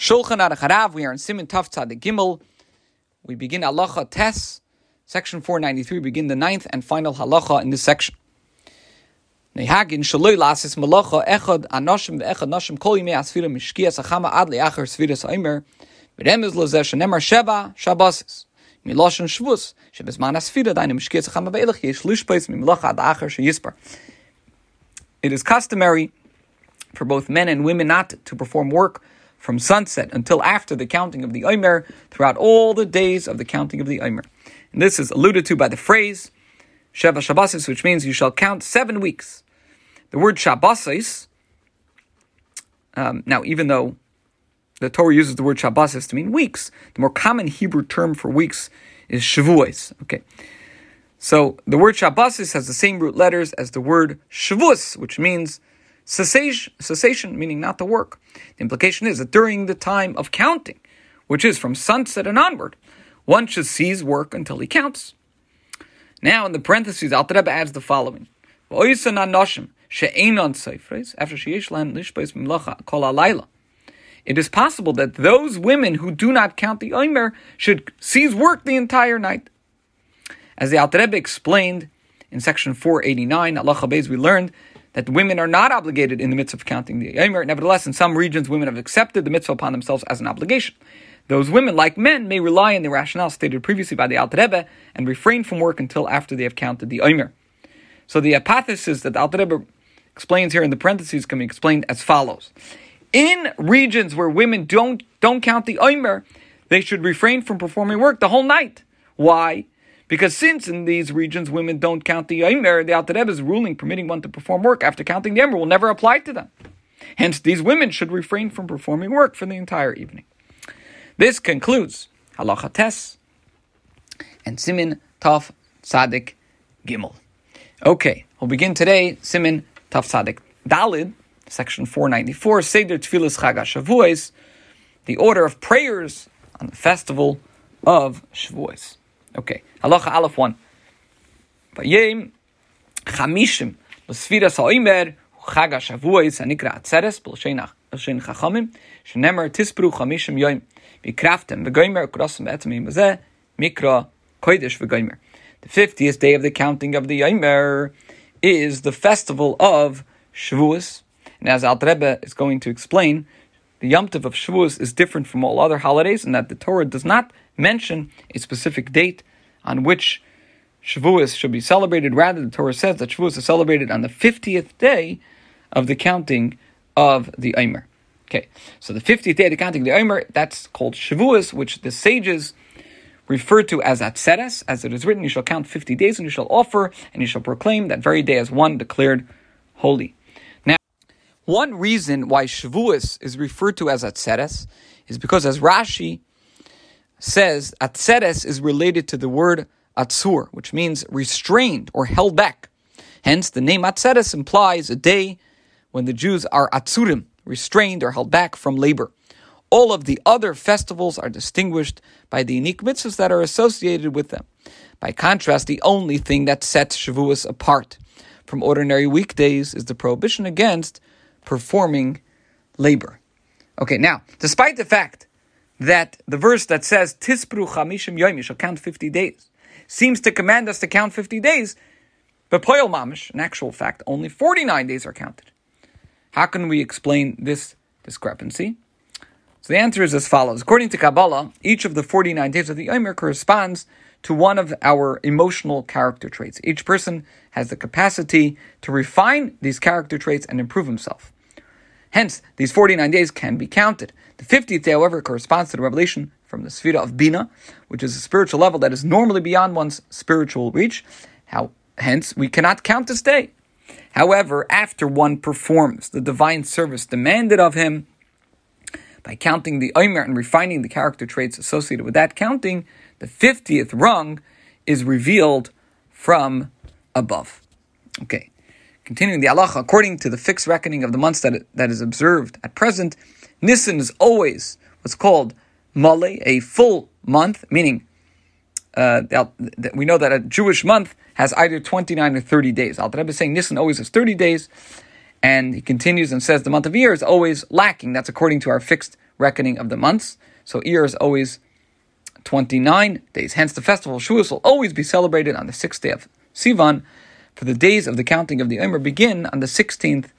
Shulchan Aruch Harav. We are in Siman Taf Tzadik Gimel. We begin Halacha Tes, section 493. We begin the ninth and final halacha in this section. Nehagin shaloi lasis malacha echad anoshim noshim asfira sheva shabasis shvus asfira ve'elach yesh mimlacha ad. It is customary for both men and women not to perform work from sunset until after the counting of the Omer throughout all the days of the counting of the Omer. And this is alluded to by the phrase Sheva Shabbasis, which means you shall count seven weeks. The word Shabbasis, um, now even though the Torah uses the word Shabbasis to mean weeks, the more common Hebrew term for weeks is Shavuos. Okay. So the word Shabbasis has the same root letters as the word Shavuos, which means cessation, cessation meaning not to work. The implication is that during the time of counting, which is from sunset and onward, one should cease work until he counts. Now, in the parentheses, Alter Rebbe adds the following: it is possible that those women who do not count the Omer should cease work the entire night. As the Alter Rebbe explained in section 489, Allah Beis, we learned that women are not obligated in the midst of counting the Omer. Nevertheless, in some regions, women have accepted the mitzvah upon themselves as an obligation. Those women, like men, may rely on the rationale stated previously by the Alter Rebbe and refrain from work until after they have counted the Omer. So the hypothesis that the Alter Rebbe explains here in the parentheses can be explained as follows. In regions where women don't, don't count the Omer, they should refrain from performing work the whole night. Why? Because since in these regions women don't count the Omer, the Alter Rebbe's ruling permitting one to perform work after counting the Omer will never apply to them. Hence, these women should refrain from performing work for the entire evening. This concludes Halacha Tes and Siman Taf Tzadik Gimel. Okay, we'll begin today Siman Taf Tzadik Dalid, section 494, Seder Tfilas Chag the order of prayers on the festival of Shavuos. Okay, halacha aleph one. Vayim chamishim l'sfiras ha'omer chag ha'shavuos hanikra atzeres b'l'shein chachamim shenemer tispru chamishim yoim v'kraftem v'goymer krosem etzmim v'zeh mikra kodesh v'goymer. The fiftieth day of the counting of the Omer is the festival of Shavuos. And as Al Rebbe is going to explain, the Yom Tov of Shavuos is different from all other holidays, and that the Torah does not mention a specific date on which Shavuos should be celebrated. Rather, the Torah says that Shavuos is celebrated on the 50th day of the counting of the Omer. Okay, so the 50th day of the counting of the Omer, that's called Shavuos, which the sages refer to as Atzeres, as it is written, you shall count 50 days and you shall offer and you shall proclaim that very day as one declared holy. One reason why Shavuos is referred to as Atzeres is because as Rashi says atzeres is related to the word atzur, which means restrained or held back. Hence, the name atzeres implies a day when the Jews are atzurim, restrained or held back from labor. All of the other festivals are distinguished by the unique mitzvahs that are associated with them. By contrast, the only thing that sets Shavuos apart from ordinary weekdays is the prohibition against performing labor. Okay, now, despite the fact that the verse that says Tispru Chamishim you shall count 50 days, seems to command us to count 50 days, but Poyel Mamish, in actual fact, only 49 days are counted. How can we explain this discrepancy? So the answer is as follows. According to Kabbalah, each of the 49 days of the Omer corresponds to one of our emotional character traits. Each person has the capacity to refine these character traits and improve himself. Hence, these 49 days can be counted. The 50th day, however, corresponds to the revelation from the Sphira of Bina, which is a spiritual level that is normally beyond one's spiritual reach. How, hence, we cannot count this day. However, after one performs the divine service demanded of him, by counting the Omer and refining the character traits associated with that counting, the 50th rung is revealed from above. Okay. Continuing the halacha, according to the fixed reckoning of the months that, that is observed at present, Nisan is always what's called Male, a full month, meaning uh, we know that a Jewish month has either 29 or 30 days. Al Rebbe is saying Nisan always has 30 days, And he continues and says the month of Iyar is always lacking. That's according to our fixed reckoning of the months. So Iyar is always 29 days. Hence, the festival of Shavuos will always be celebrated on the sixth day of Sivan. For the days of the counting of the Omer begin on the 16th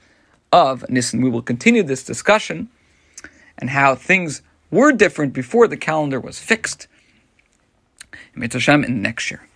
of Nisan. We will continue this discussion and how things were different before the calendar was fixed. in the next year.